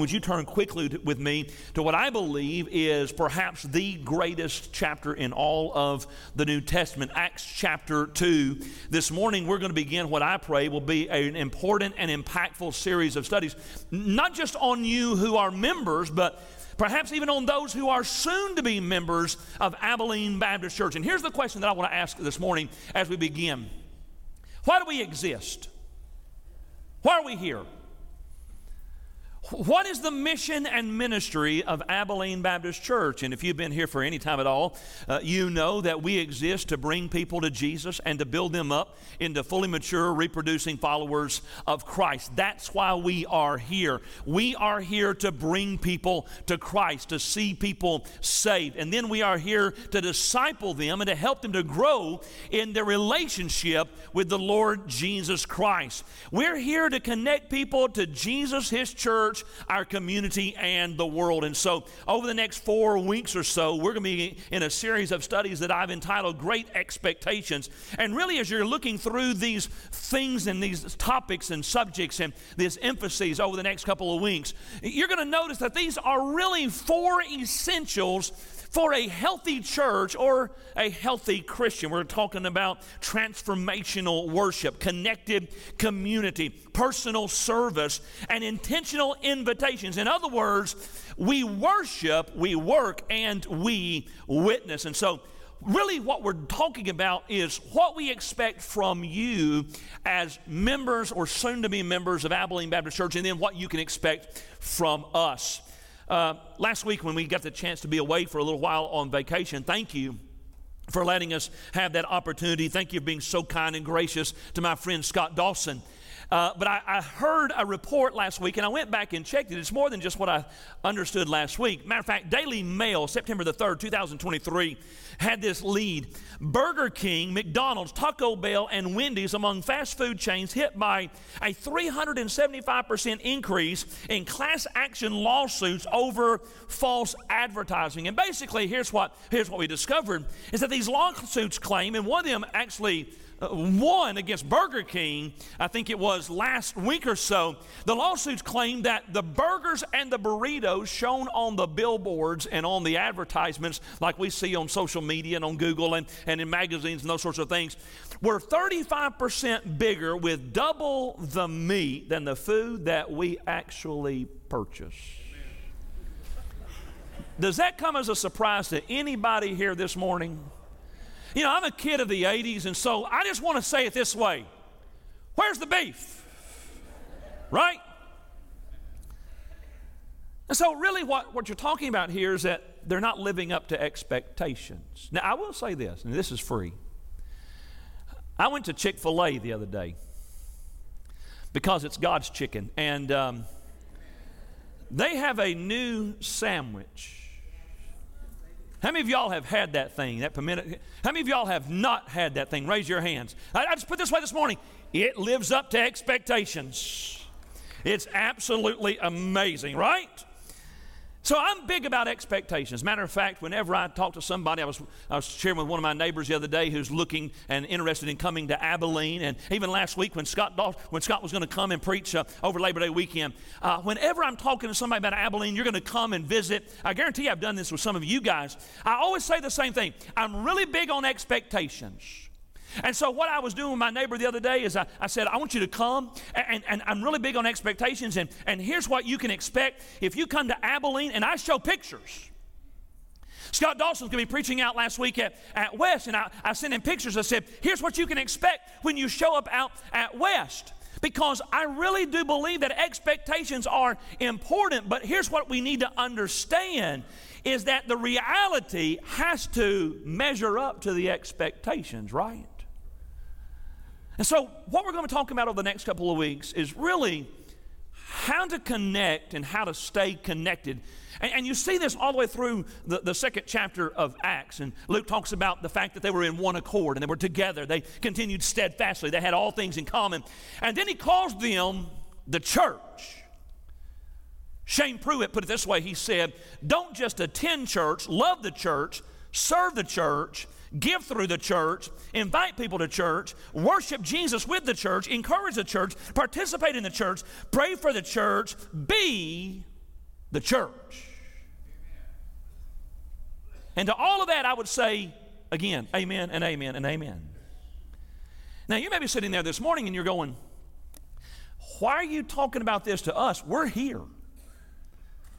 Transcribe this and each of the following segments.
Would you turn quickly to, with me to what I believe is perhaps the greatest chapter in all of the New Testament, Acts chapter 2. This morning we're going to begin what I pray will be an important and impactful series of studies, not just on you who are members, but perhaps even on those who are soon to be members of Abilene Baptist Church. And here's the question that I want to ask this morning as we begin Why do we exist? Why are we here? What is the mission and ministry of Abilene Baptist Church? And if you've been here for any time at all, uh, you know that we exist to bring people to Jesus and to build them up into fully mature, reproducing followers of Christ. That's why we are here. We are here to bring people to Christ, to see people saved. And then we are here to disciple them and to help them to grow in their relationship with the Lord Jesus Christ. We're here to connect people to Jesus, His church church, our community, and the world. And so, over the next four weeks or so, we're going to be in a series of studies that I've entitled Great Expectations. And really, as you're looking through these things and these topics and subjects and these emphases over the next couple of weeks, you're going to notice that these are really four essentials for a healthy church or a healthy Christian. We're talking about transformational worship, connected community, personal service, and intentional invitations. In other words, we worship, we work, and we witness. And so, really what we're talking about is what we expect from you as members or soon to be members of Abilene Baptist Church, and then what you can expect from us. Uh, last week, when we got the chance to be away for a little while on vacation, thank you for letting us have that opportunity. Thank you for being so kind and gracious to my friend Scott Dawson. Uh, but I, I, heard a report last week and I went back and checked it. It's more than just what I understood last week. Matter of fact, Daily Mail, September the 3rd, 2023, had this lead Burger King, McDonald's, Taco Bell, and Wendy's among fast food chains hit by a 375% increase in class action lawsuits over false advertising. And basically, here's what, here's what we discovered is that these lawsuits claim, and one of them actually Uh, won against Burger King, I think it was last week or so. The lawsuits claim that the burgers and the burritos shown on the billboards and on the advertisements, like we see on social media and on Google and, and in magazines and those sorts of things, were 35% bigger with double the meat than the food that we actually purchase. Does that come as a surprise to anybody here this morning? You know, I'm a kid of the 80s, and so I just want to say it this way Where's the beef? Right? And so, really, what, what you're talking about here is that they're not living up to expectations. Now, I will say this, and this is free. I went to Chick fil A the other day because it's God's chicken, and um, they have a new sandwich how many of y'all have had that thing, that pimento? How many of y'all have not had that thing? Raise your hands. I, I just put this way this morning. It lives up to expectations. It's absolutely amazing, right? So I'm big about expectations. Matter of fact, whenever I talk to somebody, I was, I was sharing with one of my neighbors the other day who's looking and interested in coming to Abilene. And even last week when Scott, when Scott was going to come and preach uh, over Labor Day weekend, uh, whenever I'm talking to somebody about Abilene, you're going to come and visit. I guarantee I've done this with some of you guys. I always say the same thing. I'm really big on expectations. And so, what I was doing with my neighbor the other day is I, I said, I want you to come, and, and, I'm really big on expectations. And, and here's what you can expect if you come to Abilene, and I show pictures. Scott Dawson's going to be preaching out last week at, at West, and I, I sent him pictures. I said, Here's what you can expect when you show up out at West. Because I really do believe that expectations are important, but here's what we need to understand is that the reality has to measure up to the expectations, right? And so, what we're going to talk about over the next couple of weeks is really how to connect and how to stay connected. And, and, you see this all the way through the, the second chapter of Acts. And Luke talks about the fact that they were in one accord and they were together. They continued steadfastly, they had all things in common. And then he calls them the church. Shane Pruitt put it this way he said, Don't just attend church, love the church, serve the church, give through the church, invite people to church, worship Jesus with the church, encourage the church, participate in the church, pray for the church, be the church. And to all of that, I would say again, amen and amen and amen. Now, you may be sitting there this morning and you're going, why are you talking about this to us? We're here.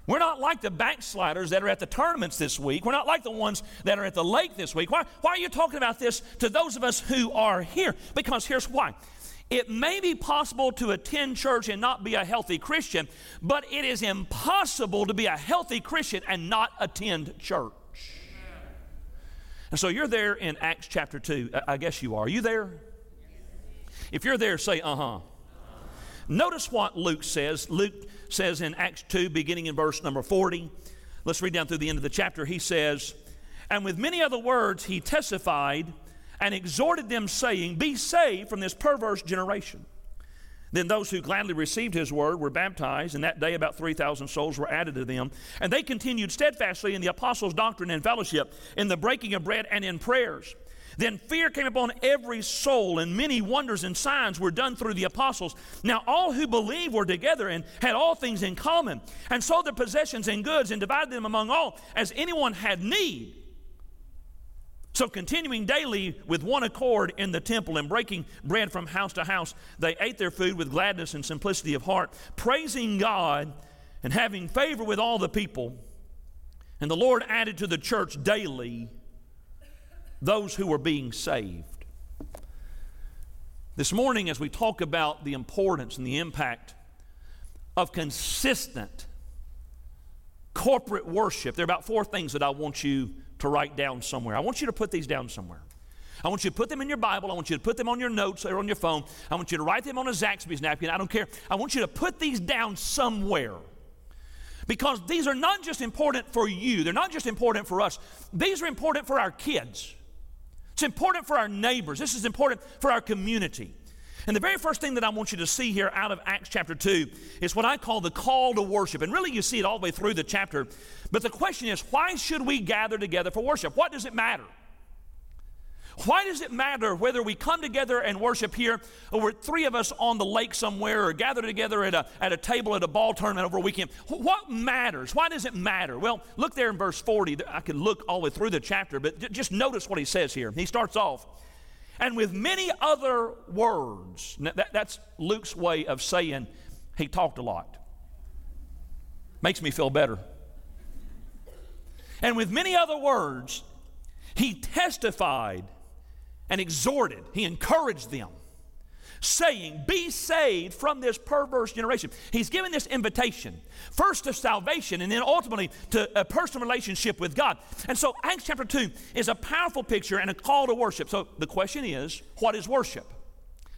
We're not like the backsliders that are at the tournaments this week. We're not like the ones that are at the lake this week. Why, why are you talking about this to those of us who are here? Because here's why. It may be possible to attend church and not be a healthy Christian, but it is impossible to be a healthy Christian and not attend church. And so you're there in Acts chapter 2. I guess you are. Are you there? If you're there, say, uh huh. Notice what Luke says. Luke says in Acts 2, beginning in verse number 40. Let's read down through the end of the chapter. He says, And with many other words he testified and exhorted them, saying, Be saved from this perverse generation. Then those who gladly received his word were baptized, and that day about 3,000 souls were added to them. And they continued steadfastly in the apostles' doctrine and fellowship, in the breaking of bread and in prayers. Then fear came upon every soul, and many wonders and signs were done through the apostles. Now all who believed were together and had all things in common, and sold their possessions and goods and divided them among all, as anyone had need. So, continuing daily with one accord in the temple and breaking bread from house to house, they ate their food with gladness and simplicity of heart, praising God and having favor with all the people. And the Lord added to the church daily those who were being saved. This morning, as we talk about the importance and the impact of consistent corporate worship, there are about four things that I want you to write down somewhere. I want you to put these down somewhere. I want you to put them in your Bible. I want you to put them on your notes or on your phone. I want you to write them on a Zaxby's napkin. I don't care. I want you to put these down somewhere. Because these are not just important for you, they're not just important for us, these are important for our kids. It's important for our neighbors. This is important for our community. And the very first thing that I want you to see here out of Acts chapter 2 is what I call the call to worship. And really, you see it all the way through the chapter. But the question is, why should we gather together for worship? What does it matter? Why does it matter whether we come together and worship here, or we're three of us on the lake somewhere, or gather together at a, at a table at a ball tournament over a weekend? What matters? Why does it matter? Well, look there in verse 40. I could look all the way through the chapter, but just notice what he says here. He starts off, and with many other words. That, that's Luke's way of saying he talked a lot. Makes me feel better. And with many other words, he testified and exhorted, he encouraged them, saying, Be saved from this perverse generation. He's given this invitation, first to salvation, and then ultimately to a personal relationship with God. And so, Acts chapter 2 is a powerful picture and a call to worship. So, the question is, what is worship?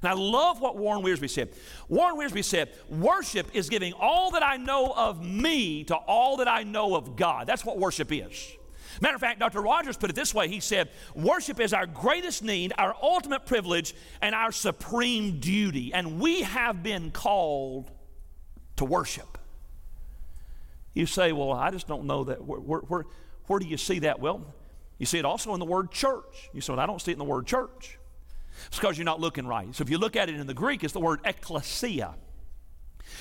And I love what Warren Wiersbe said. Warren Wiersbe said, Worship is giving all that I know of me to all that I know of God. That's what worship is. Matter of fact, Dr. Rogers put it this way He said, Worship is our greatest need, our ultimate privilege, and our supreme duty. And we have been called to worship. You say, Well, I just don't know that. Where, where, where, do you see that? Well, you see it also in the word church. You say, well, I don't see it in the word church. It's because you're not looking right. So if you look at it in the Greek, it's the word ecclesia.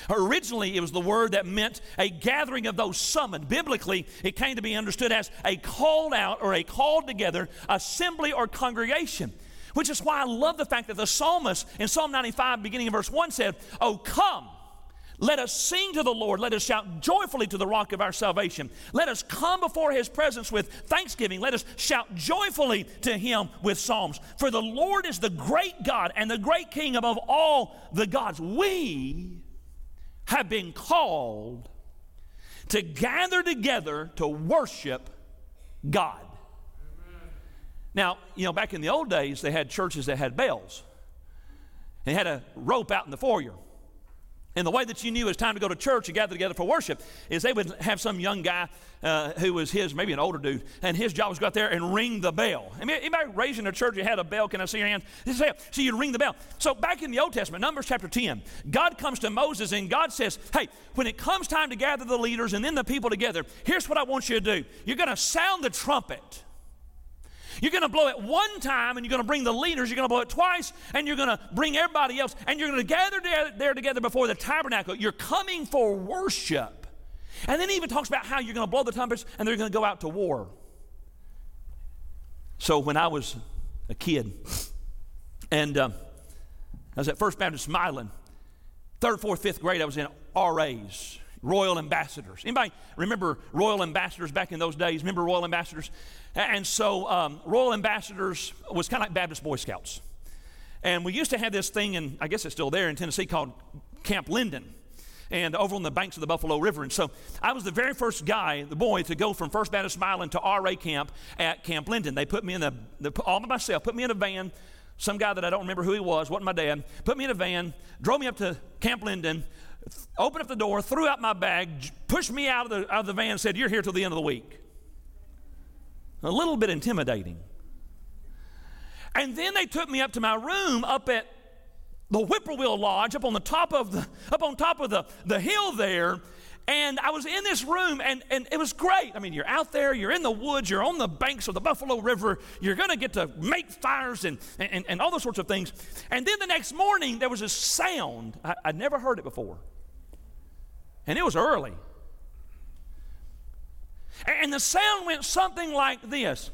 Originally, it was the word that meant a gathering of those summoned. Biblically, it came to be understood as a called out or a called together assembly or congregation. Which is why I love the fact that the psalmist in Psalm 95, beginning in verse 1, said, Oh, come. Let us sing to the Lord. Let us shout joyfully to the rock of our salvation. Let us come before his presence with thanksgiving. Let us shout joyfully to him with psalms. For the Lord is the great God and the great King above all the gods. We have been called to gather together to worship God. Now, you know, back in the old days, they had churches that had bells. They had a rope out in the foyer. And the way that you knew it was time to go to church and gather together for worship is they would have some young guy uh, who was his, maybe an older dude, and his job was to go out there and ring the bell. I mean, anybody raised in a church that had a bell? Can I see your hands? So you'd ring the bell. So back in the Old Testament, Numbers chapter 10, God comes to Moses and God says, Hey, when it comes time to gather the leaders and then the people together, here's what I want you to do. You're going to sound the trumpet. You're going to blow it one time and you're going to bring the leaders. You're going to blow it twice and you're going to bring everybody else and you're going to gather there, together before the tabernacle. You're coming for worship. And then he even talks about how you're going to blow the trumpets and they're going to go out to war. So when I was a kid, and uh, I was at First Baptist Milan, third, fourth, fifth grade, I was in RAs, Royal Ambassadors. Anybody remember Royal Ambassadors back in those days? Remember Royal Ambassadors? And so um, Royal Ambassadors was kind of like Baptist Boy Scouts. And we used to have this thing, and I guess it's still there in Tennessee, called Camp Linden and over on the banks of the Buffalo River. And so I was the very first guy, the boy, to go from First Baptist Milan to RA camp at Camp Linden. They put me in the, the all by myself, put me in a van. Some guy that I don't remember who he was, wasn't my dad, put me in a van, drove me up to Camp Linden, opened up the door, threw out my bag, pushed me out of the, out of the van, said, You're here till the end of the week. A little bit intimidating. And then they took me up to my room up at the Whippoorwill Lodge up on the top of the up on top of the, the hill there. And I was in this room, and, and it was great. I mean, you're out there, you're in the woods, you're on the banks of the Buffalo River, you're going to get to make fires and, and, and all those sorts of things. And then the next morning, there was a sound. I, I'd never heard it before. And it was early. And the sound went something like this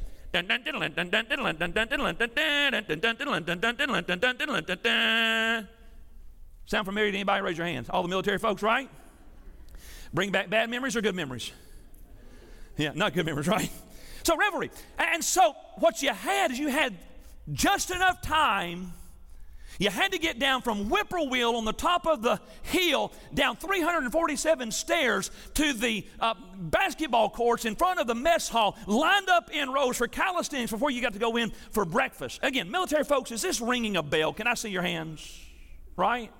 Sound familiar to anybody? Raise your hands. All the military folks, right? Bring back bad memories or good memories? Yeah, not good memories, right? So, revelry. And so, what you had is you had just enough time you had to get down from Whippoorwill on the top of the hill, down 347 stairs to the uh, basketball courts in front of the mess hall, lined up in rows for calisthenics before you got to go in for breakfast. Again, military folks, is this ringing a bell? Can I see your hands? Right?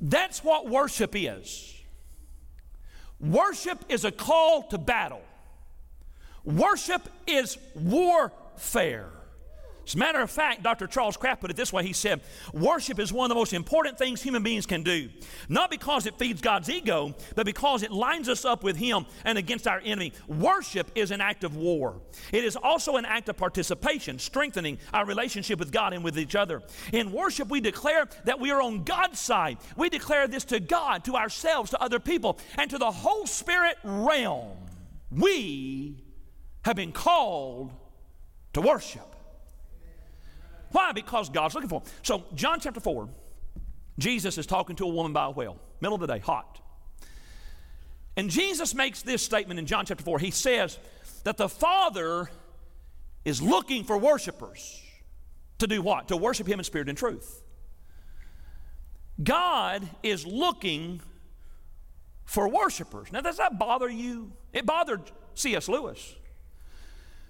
That's what worship is. Worship is a call to battle. Worship is warfare. As a matter of fact, Dr. Charles Kraft put it this way he said, Worship is one of the most important things human beings can do. Not because it feeds God's ego, but because it lines us up with Him and against our enemy. Worship is an act of war, it is also an act of participation, strengthening our relationship with God and with each other. In worship, we declare that we are on God's side. We declare this to God, to ourselves, to other people, and to the whole spirit realm. We have been called to worship. Why? Because God's looking for them. So, John chapter 4, Jesus is talking to a woman by a well, middle of the day, hot. And Jesus makes this statement in John chapter 4. He says that the Father is looking for worshipers to do what? To worship Him in spirit and truth. God is looking for worshipers. Now, does that bother you? It bothered C.S. Lewis.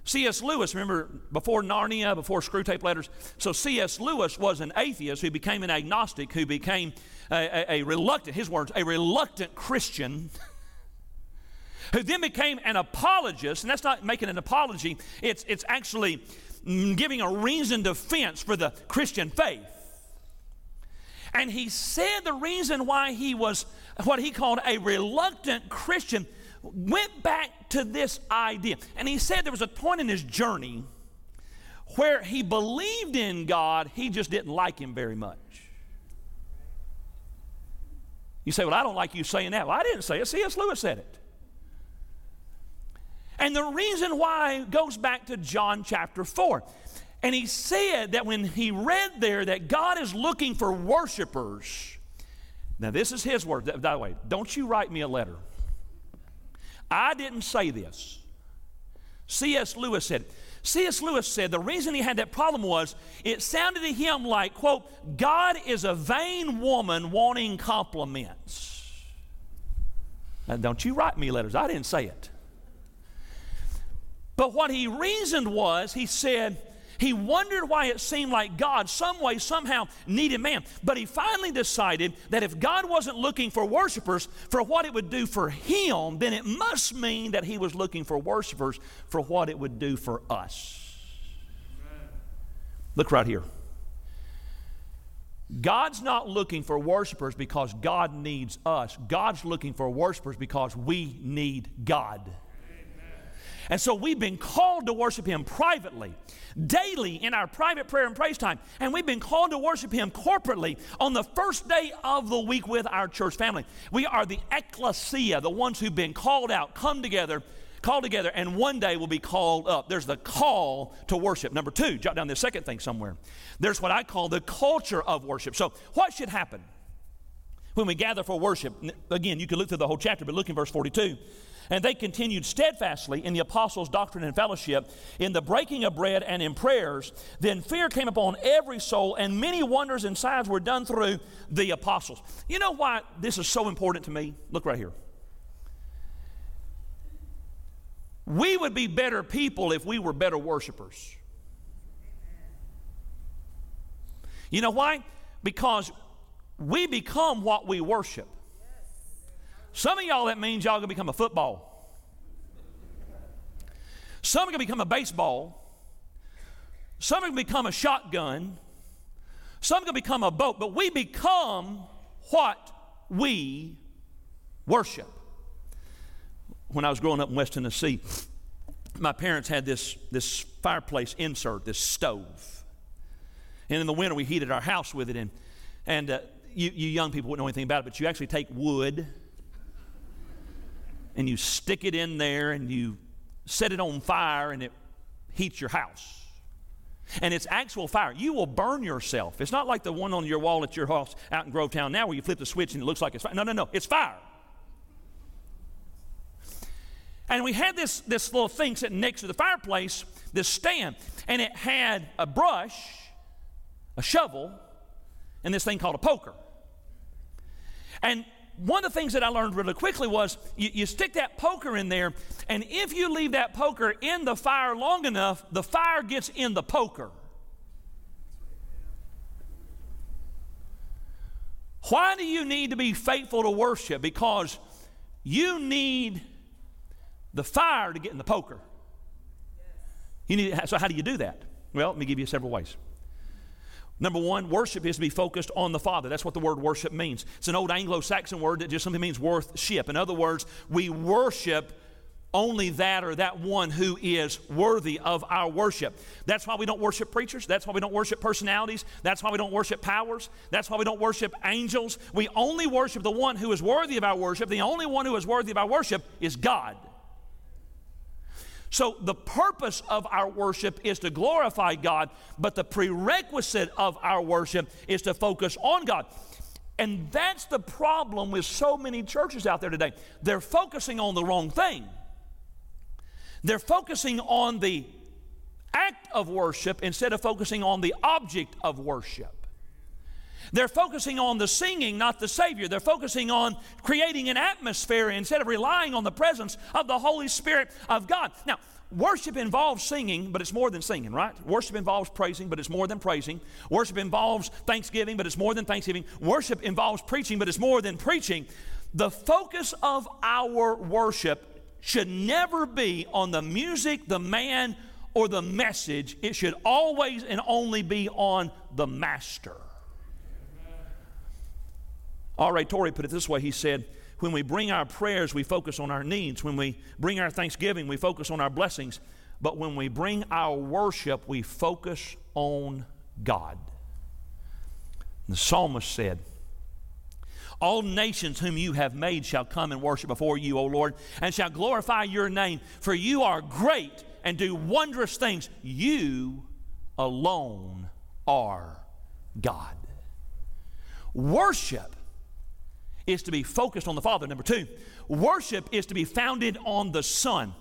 C.S. Lewis, remember before Narnia, before Screwtape Letters? So C.S. Lewis was an atheist who became an agnostic, who became a, a, a reluctant, his words, a reluctant Christian. who then became an apologist, and that's not making an apology, it's, it's actually mm, giving a reasoned defense for the Christian faith. And he said the reason why he was what he called a reluctant Christian went back to this idea. And he said there was a point in his journey where he believed in God, he just didn't like him very much. You say, Well, I don't like you saying that. Well, I didn't say it. C.S. Lewis said it. And the reason why goes back to John chapter 4. And he said that when he read there that God is looking for worshipers. Now, this is his word. By the way, don't you write me a letter. I didn't say this. C.S. Lewis said C.S. Lewis said the reason he had that problem was it sounded to him like, quote, God is a vain woman wanting compliments. Now, don't you write me letters. I didn't say it. But what he reasoned was, he said, he wondered why it seemed like God, some way, somehow, needed man. But he finally decided that if God wasn't looking for worshipers for what it would do for him, then it must mean that he was looking for worshipers for what it would do for us. Look right here. God's not looking for worshipers because God needs us. God's looking for worshipers because we need God. And so we've been called to worship Him privately, daily in our private prayer and praise time. And we've been called to worship Him corporately on the first day of the week with our church family. We are the ecclesia, the ones who've been called out, come together, called together, and one day will be called up. There's the call to worship. Number two, jot down this second thing somewhere. There's what I call the culture of worship. So, what should happen? when we gather for worship. Again, you can look through the whole chapter, but look in verse 42. And they continued steadfastly in the apostles' doctrine and fellowship, in the breaking of bread and in prayers. Then fear came upon every soul, and many wonders and signs were done through the apostles. You know why this is so important to me? Look right here. We would be better people if we were better worshipers. You know why? Because we become what we worship. Some of y'all, that means y'all gonna become a football. Some are gonna become a baseball. Some are gonna become a shotgun. Some are gonna become a boat. But we become what we worship. When I was growing up in West Tennessee, my parents had this, this fireplace insert, this stove. And in the winter, we heated our house with it. And, and uh, you, you young people wouldn't know anything about it, but you actually take wood and you stick it in there and you set it on fire and it heats your house. And it's actual fire. You will burn yourself. It's not like the one on your wall at your house out in Grovetown now where you flip the switch and it looks like it's fire. No, no, no. It's fire. And we had this, this little thing sitting next to the fireplace, this stand, and it had a brush, a shovel, and this thing called a poker. And one of the things that I learned really quickly was you, you, stick that poker in there, and if you leave that poker in the fire long enough, the fire gets in the poker. Why do you need to be faithful to worship? Because you need the fire to get in the poker. You need, so, how do you do that? Well, let me give you several ways. Number one, worship is to be focused on the Father. That's what the word worship means. It's an old Anglo Saxon word that just simply means worthship. In other words, we worship only that or that one who is worthy of our worship. That's why we don't worship preachers. That's why we don't worship personalities. That's why we don't worship powers. That's why we don't worship angels. We only worship the one who is worthy of our worship. The only one who is worthy of our worship is God. So, the purpose of our worship is to glorify God, but the prerequisite of our worship is to focus on God. And that's the problem with so many churches out there today. They're focusing on the wrong thing. They're focusing on the act of worship instead of focusing on the object of worship. They're focusing on the singing, not the Savior. They're focusing on creating an atmosphere instead of relying on the presence of the Holy Spirit of God. Now, worship involves singing, but it's more than singing, right? Worship involves praising, but it's more than praising. Worship involves thanksgiving, but it's more than thanksgiving. Worship involves preaching, but it's more than preaching. The focus of our worship should never be on the music, the man, or the message. It should always and only be on the master. R.A. Torrey put it this way he said, When we bring our prayers, we focus on our needs. When we bring our thanksgiving, we focus on our blessings. But when we bring our worship, we focus on God. The psalmist said, all nations whom you have made shall come and worship before you, O Lord, and shall glorify your name, for you are great and do wondrous things. You alone are God. Worship is to be focused on the Father. Number two, worship is to be founded on the Son.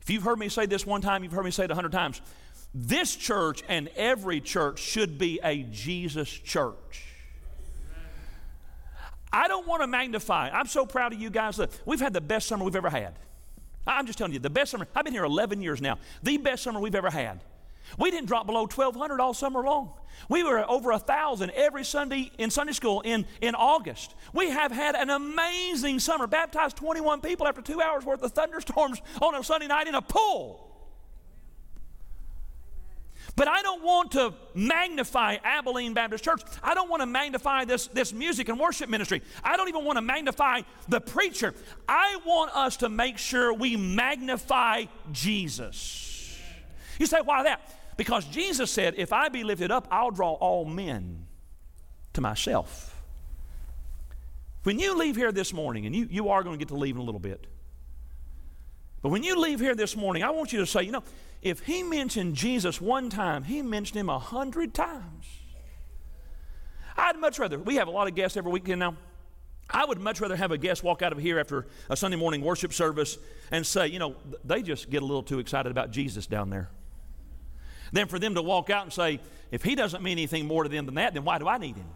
If you've heard me say this one time, you've heard me say it a hundred times. This church and every church should be a Jesus church. I don't want to magnify. I'm so proud of you guys. Look, we've had the best summer we've ever had. I'm just telling you, the best summer. I've been here 11 years now. The best summer we've ever had. We didn't drop below 1,200 all summer long. We were over a 1,000 every Sunday in Sunday school in, in August. We have had an amazing summer. Baptized 21 people after two hours worth of thunderstorms on a Sunday night in a pool. But I don't want to magnify Abilene Baptist Church. I don't want to magnify this, this music and worship ministry. I don't even want to magnify the preacher. I want us to make sure we magnify Jesus. You say, why that? Because Jesus said, if I be lifted up, I'll draw all men to myself. When you leave here this morning, and you, you are going to get to leave in a little bit, but when you leave here this morning, I want you to say, you know, if he mentioned Jesus one time, he mentioned him a hundred times. I'd much rather, we have a lot of guests every weekend now. I would much rather have a guest walk out of here after a Sunday morning worship service and say, you know, they just get a little too excited about Jesus down there. Than for them to walk out and say, if he doesn't mean anything more to them than that, then why do I need him?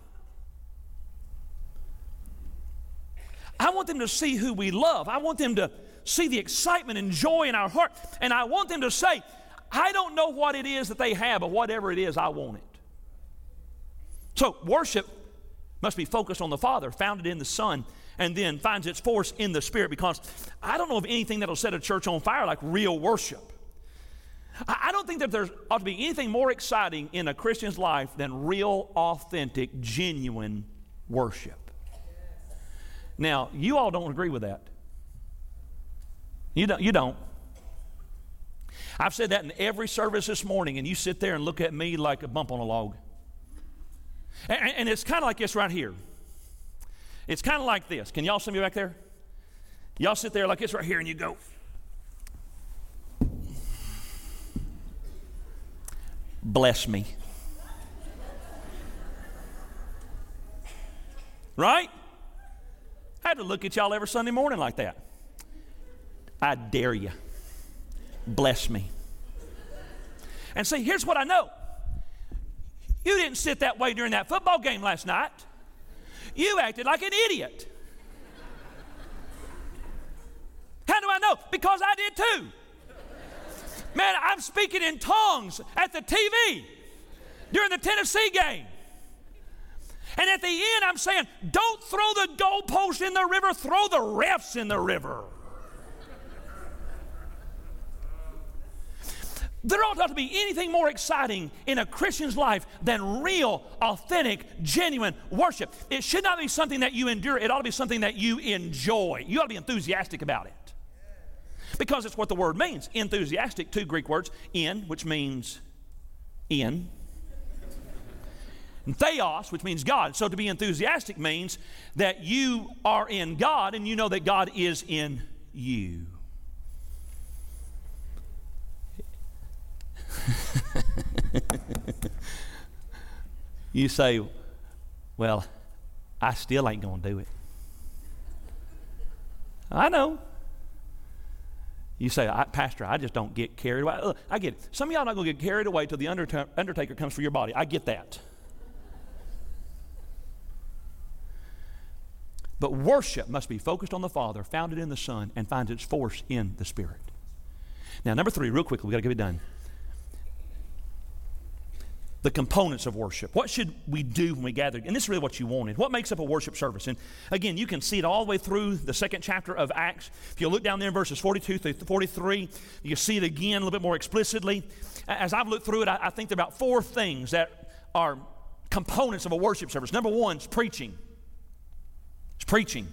I want them to see who we love. I want them to see the excitement and joy in our heart. And I want them to say, I don't know what it is that they have, but whatever it is, I want it. So, worship must be focused on the Father, founded in the Son, and then finds its force in the Spirit because I don't know of anything that'll set a church on fire like real worship. I don't think that there ought to be anything more exciting in a Christian's life than real, authentic, genuine worship. Now, you all don't agree with that. You don't. You don't. I've said that in every service this morning, and you sit there and look at me like a bump on a log. And, and it's kind of like this right here. It's kind of like this. Can y'all see me back there? Y'all sit there like this right here, and you go. Bless me. Right? I had to look at y'all every Sunday morning like that. I dare you. Bless me. And see, here's what I know. You didn't sit that way during that football game last night. You acted like an idiot. How do I know? Because I did too. Man, I'm speaking in tongues at the TV during the Tennessee game. And at the end, I'm saying, don't throw the goalpost in the river, throw the refs in the river. There ought not to be anything more exciting in a Christian's life than real, authentic, genuine worship. It should not be something that you endure, it ought to be something that you enjoy. You ought to be enthusiastic about it. Because it's what the word means. Enthusiastic, two Greek words, in, which means in, and theos, which means God. So to be enthusiastic means that you are in God and you know that God is in you. you say, Well, I still ain't going to do it. I know. You say, I, Pastor, I just don't get carried away. Look, I get it. Some of y'all not going to get carried away till the undertaker comes for your body. I get that. But worship must be focused on the Father, founded in the Son, and finds its force in the Spirit. Now, number three, real quickly, we got to get it done the components of worship. What should we do when we gather? And this is really what you wanted. What makes up a worship service? And again, you can see it all the way through the second chapter of Acts. If you look down there in verses 42 through 43, you see it again a little bit more explicitly. As I've looked through it, I, I think there are about four things that are components of a worship service. Number one is preaching. It's preaching.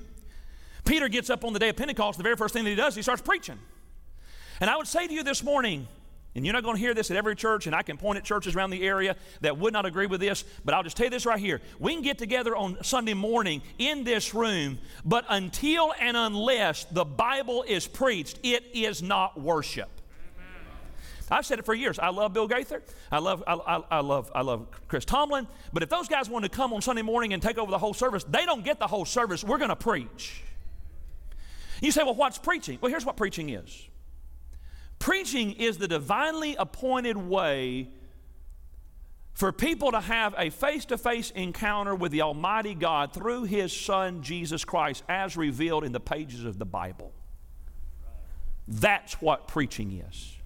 Peter gets up on the day of Pentecost, the very first thing that he does, he starts preaching. And I would say to you this morning, and you're not going to hear this at every church, and I can point at churches around the area that would not agree with this, but I'll just tell you this right here. We can get together on Sunday morning in this room, but until and unless the Bible is preached, it is not worship. I've said it for years. I love Bill Gaither. I love, I, I, I, love, I love Chris Tomlin. But if those guys want to come on Sunday morning and take over the whole service, they don't get the whole service. We're going to preach. You say, well, what's preaching? Well, here's what preaching is Preaching is the divinely appointed way for people to have a face to face encounter with the Almighty God through His Son, Jesus Christ, as revealed in the pages of the Bible. That's what preaching is.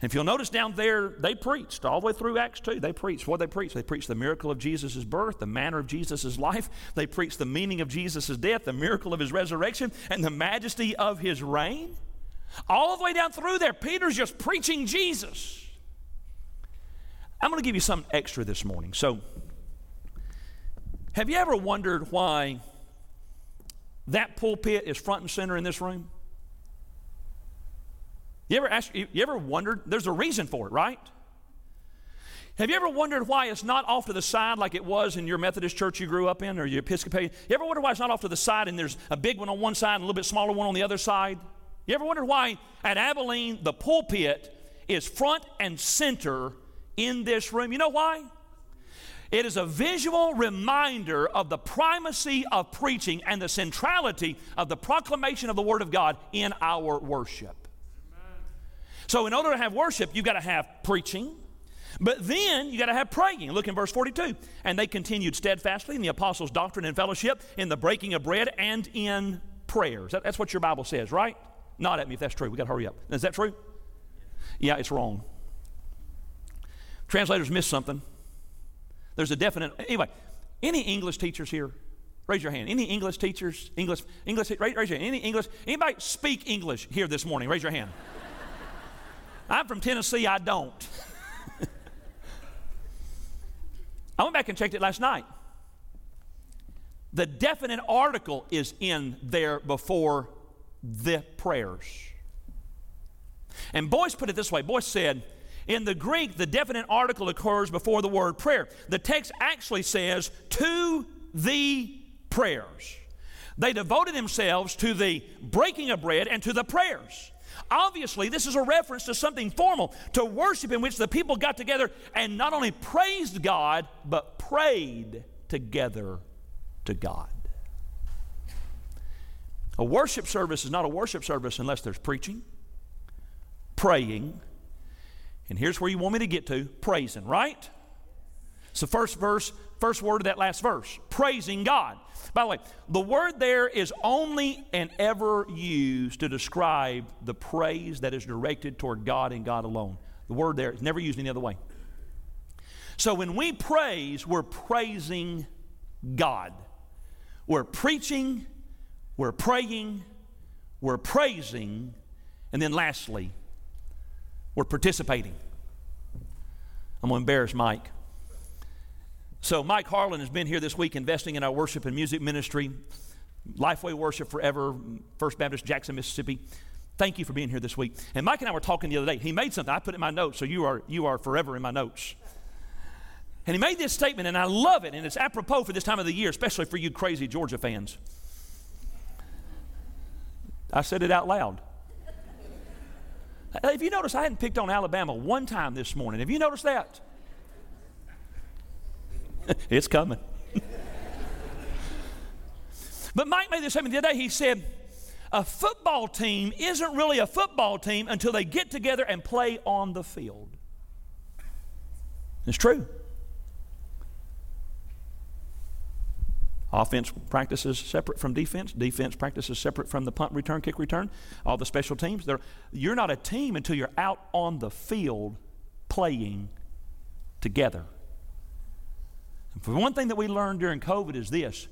If you'll notice down there, they preached all the way through Acts 2. They preached. What they preached? They preached the miracle of Jesus' birth, the manner of Jesus' life. They preached the meaning of Jesus' death, the miracle of his resurrection, and the majesty of his reign. All the way down through there, Peter's just preaching Jesus. I'm going to give you something extra this morning. So, have you ever wondered why that pulpit is front and center in this room? You ever ask, you ever wondered? There's a reason for it, right? Have you ever wondered why it's not off to the side like it was in your Methodist church you grew up in or your Episcopalian? You ever wonder why it's not off to the side and there's a big one on one side and a little bit smaller one on the other side? You ever wondered why at Abilene the pulpit is front and center in this room? You know why? It is a visual reminder of the primacy of preaching and the centrality of the proclamation of the Word of God in our worship. So, in order to have worship, you've got to have preaching, but then you got to have praying. Look in verse 42. And they continued steadfastly in the apostles' doctrine and fellowship, in the breaking of bread, and in prayers. That, that's what your Bible says, right? Not at me if that's true. We got to hurry up. Is that true? Yeah, it's wrong. Translators miss something. There's a definite. Anyway, any English teachers here? Raise your hand. Any English teachers? English? English? Raise, raise your hand. Any English? Anybody speak English here this morning? Raise your hand. I'm from Tennessee, I don't. I went back and checked it last night. The definite article is in there before the prayers. And Boice put it this way Boice said, in the Greek, the definite article occurs before the word prayer. The text actually says, to the prayers. They devoted themselves to the breaking of bread and to the prayers. Obviously, this is a reference to something formal, to worship in which the people got together and not only praised God, but prayed together to God. A worship service is not a worship service unless there's preaching, praying, and here's where you want me to get to praising, right? So, first verse, first word of that last verse praising God. By the way, the word there is only and ever used to describe the praise that is directed toward God and God alone. The word there is never used any other way. So when we praise, we're praising God. We're preaching, we're praying, we're praising, and then lastly, we're participating. I'm going to embarrass Mike. So, Mike Harland has been here this week investing in our worship and music ministry, Lifeway Worship Forever, First Baptist Jackson, Mississippi. Thank you for being here this week. And Mike and I were talking the other day. He made something. I put it in my notes, so you are, you are forever in my notes. And he made this statement, and I love it, and it's apropos for this time of the year, especially for you crazy Georgia fans. I said it out loud. If you notice, I hadn't picked on Alabama one time this morning? Have you noticed that? it's coming. but Mike made this statement the other day. He said, A football team isn't really a football team until they get together and play on the field. It's true. Offense practices separate from defense. Defense practices separate from the punt return, kick return. All the special teams. You're not a team until you're out on the field playing together. For one thing that we learned during COVID is this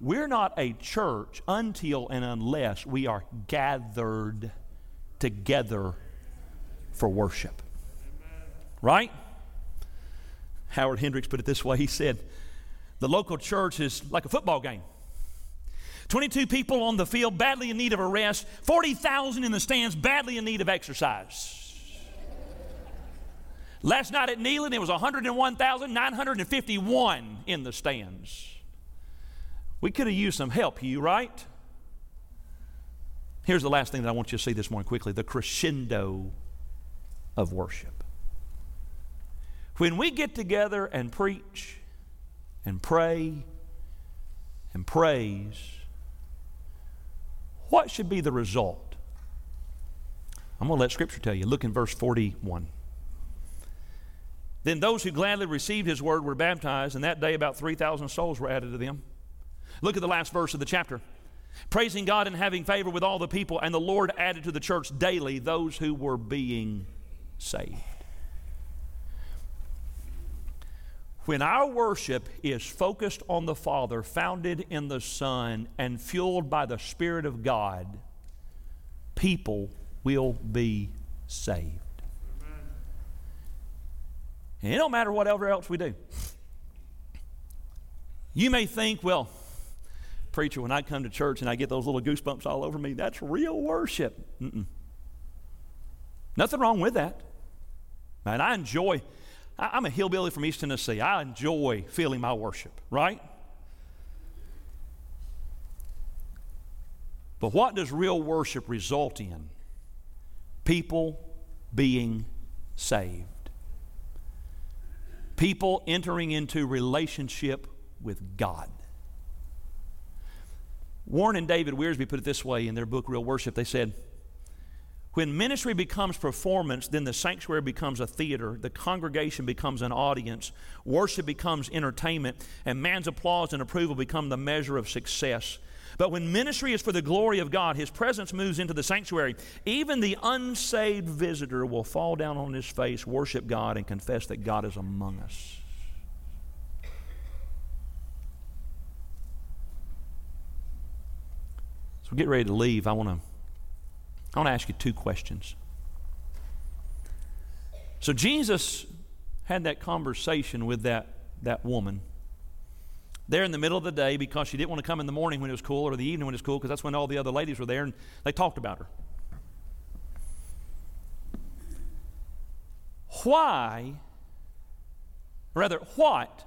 we're not a church until and unless we are gathered together for worship. Right? Howard Hendricks put it this way he said, The local church is like a football game. 22 people on the field badly in need of a rest, 40,000 in the stands badly in need of exercise. Last night at Neyland, it was 101,951 in the stands. We could have used some help, you right? Here's the last thing that I want you to see this morning quickly the crescendo of worship. When we get together and preach and pray and praise, what should be the result? I'm going to let Scripture tell you. Look in verse 41. Then those who gladly received his word were baptized, and that day about 3,000 souls were added to them. Look at the last verse of the chapter. Praising God and having favor with all the people, and the Lord added to the church daily those who were being saved. When our worship is focused on the Father, founded in the Son, and fueled by the Spirit of God, people will be saved. And it don't matter whatever else we do. You may think, well, preacher, when I come to church and I get those little goosebumps all over me, that's real worship. Mm-mm. Nothing wrong with that. Man, I enjoy, I'm a hillbilly from East Tennessee. I enjoy feeling my worship, right? But what does real worship result in? People being saved. People entering into relationship with God. Warren and David Wiersbe put it this way in their book, Real Worship. They said, when ministry becomes performance, then the sanctuary becomes a theater, the congregation becomes an audience, worship becomes entertainment, and man's applause and approval become the measure of success. But when ministry is for the glory of God, His presence moves into the sanctuary. Even the unsaved visitor will fall down on his face, worship God, and confess that God is among us. So get ready to leave. I want to I want to ask you two questions. So Jesus had that conversation with that, that woman there in the middle of the day because she didn't want to come in the morning when it was cool or the evening when it was cool because that's when all the other ladies were there and they talked about her. Why, rather, what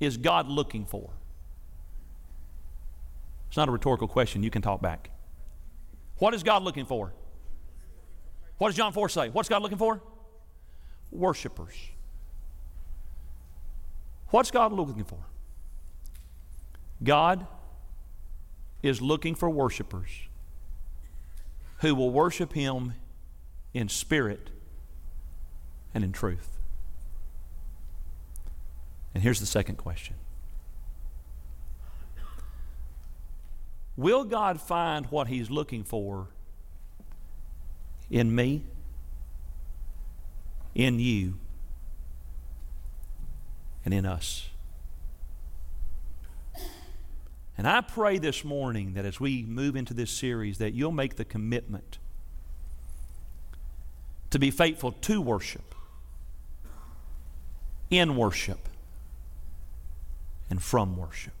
is God looking for? It's not a rhetorical question. You can talk back. What is God looking for? What does John 4 say? What's God looking for? Worshippers. What's God looking for? God is looking for worshipers who will worship Him in spirit and in truth. And here's the second question Will God find what He's looking for in me, in you, and in us? And I pray this morning that as we move into this series that you'll make the commitment to be faithful to worship, in worship, and from worship.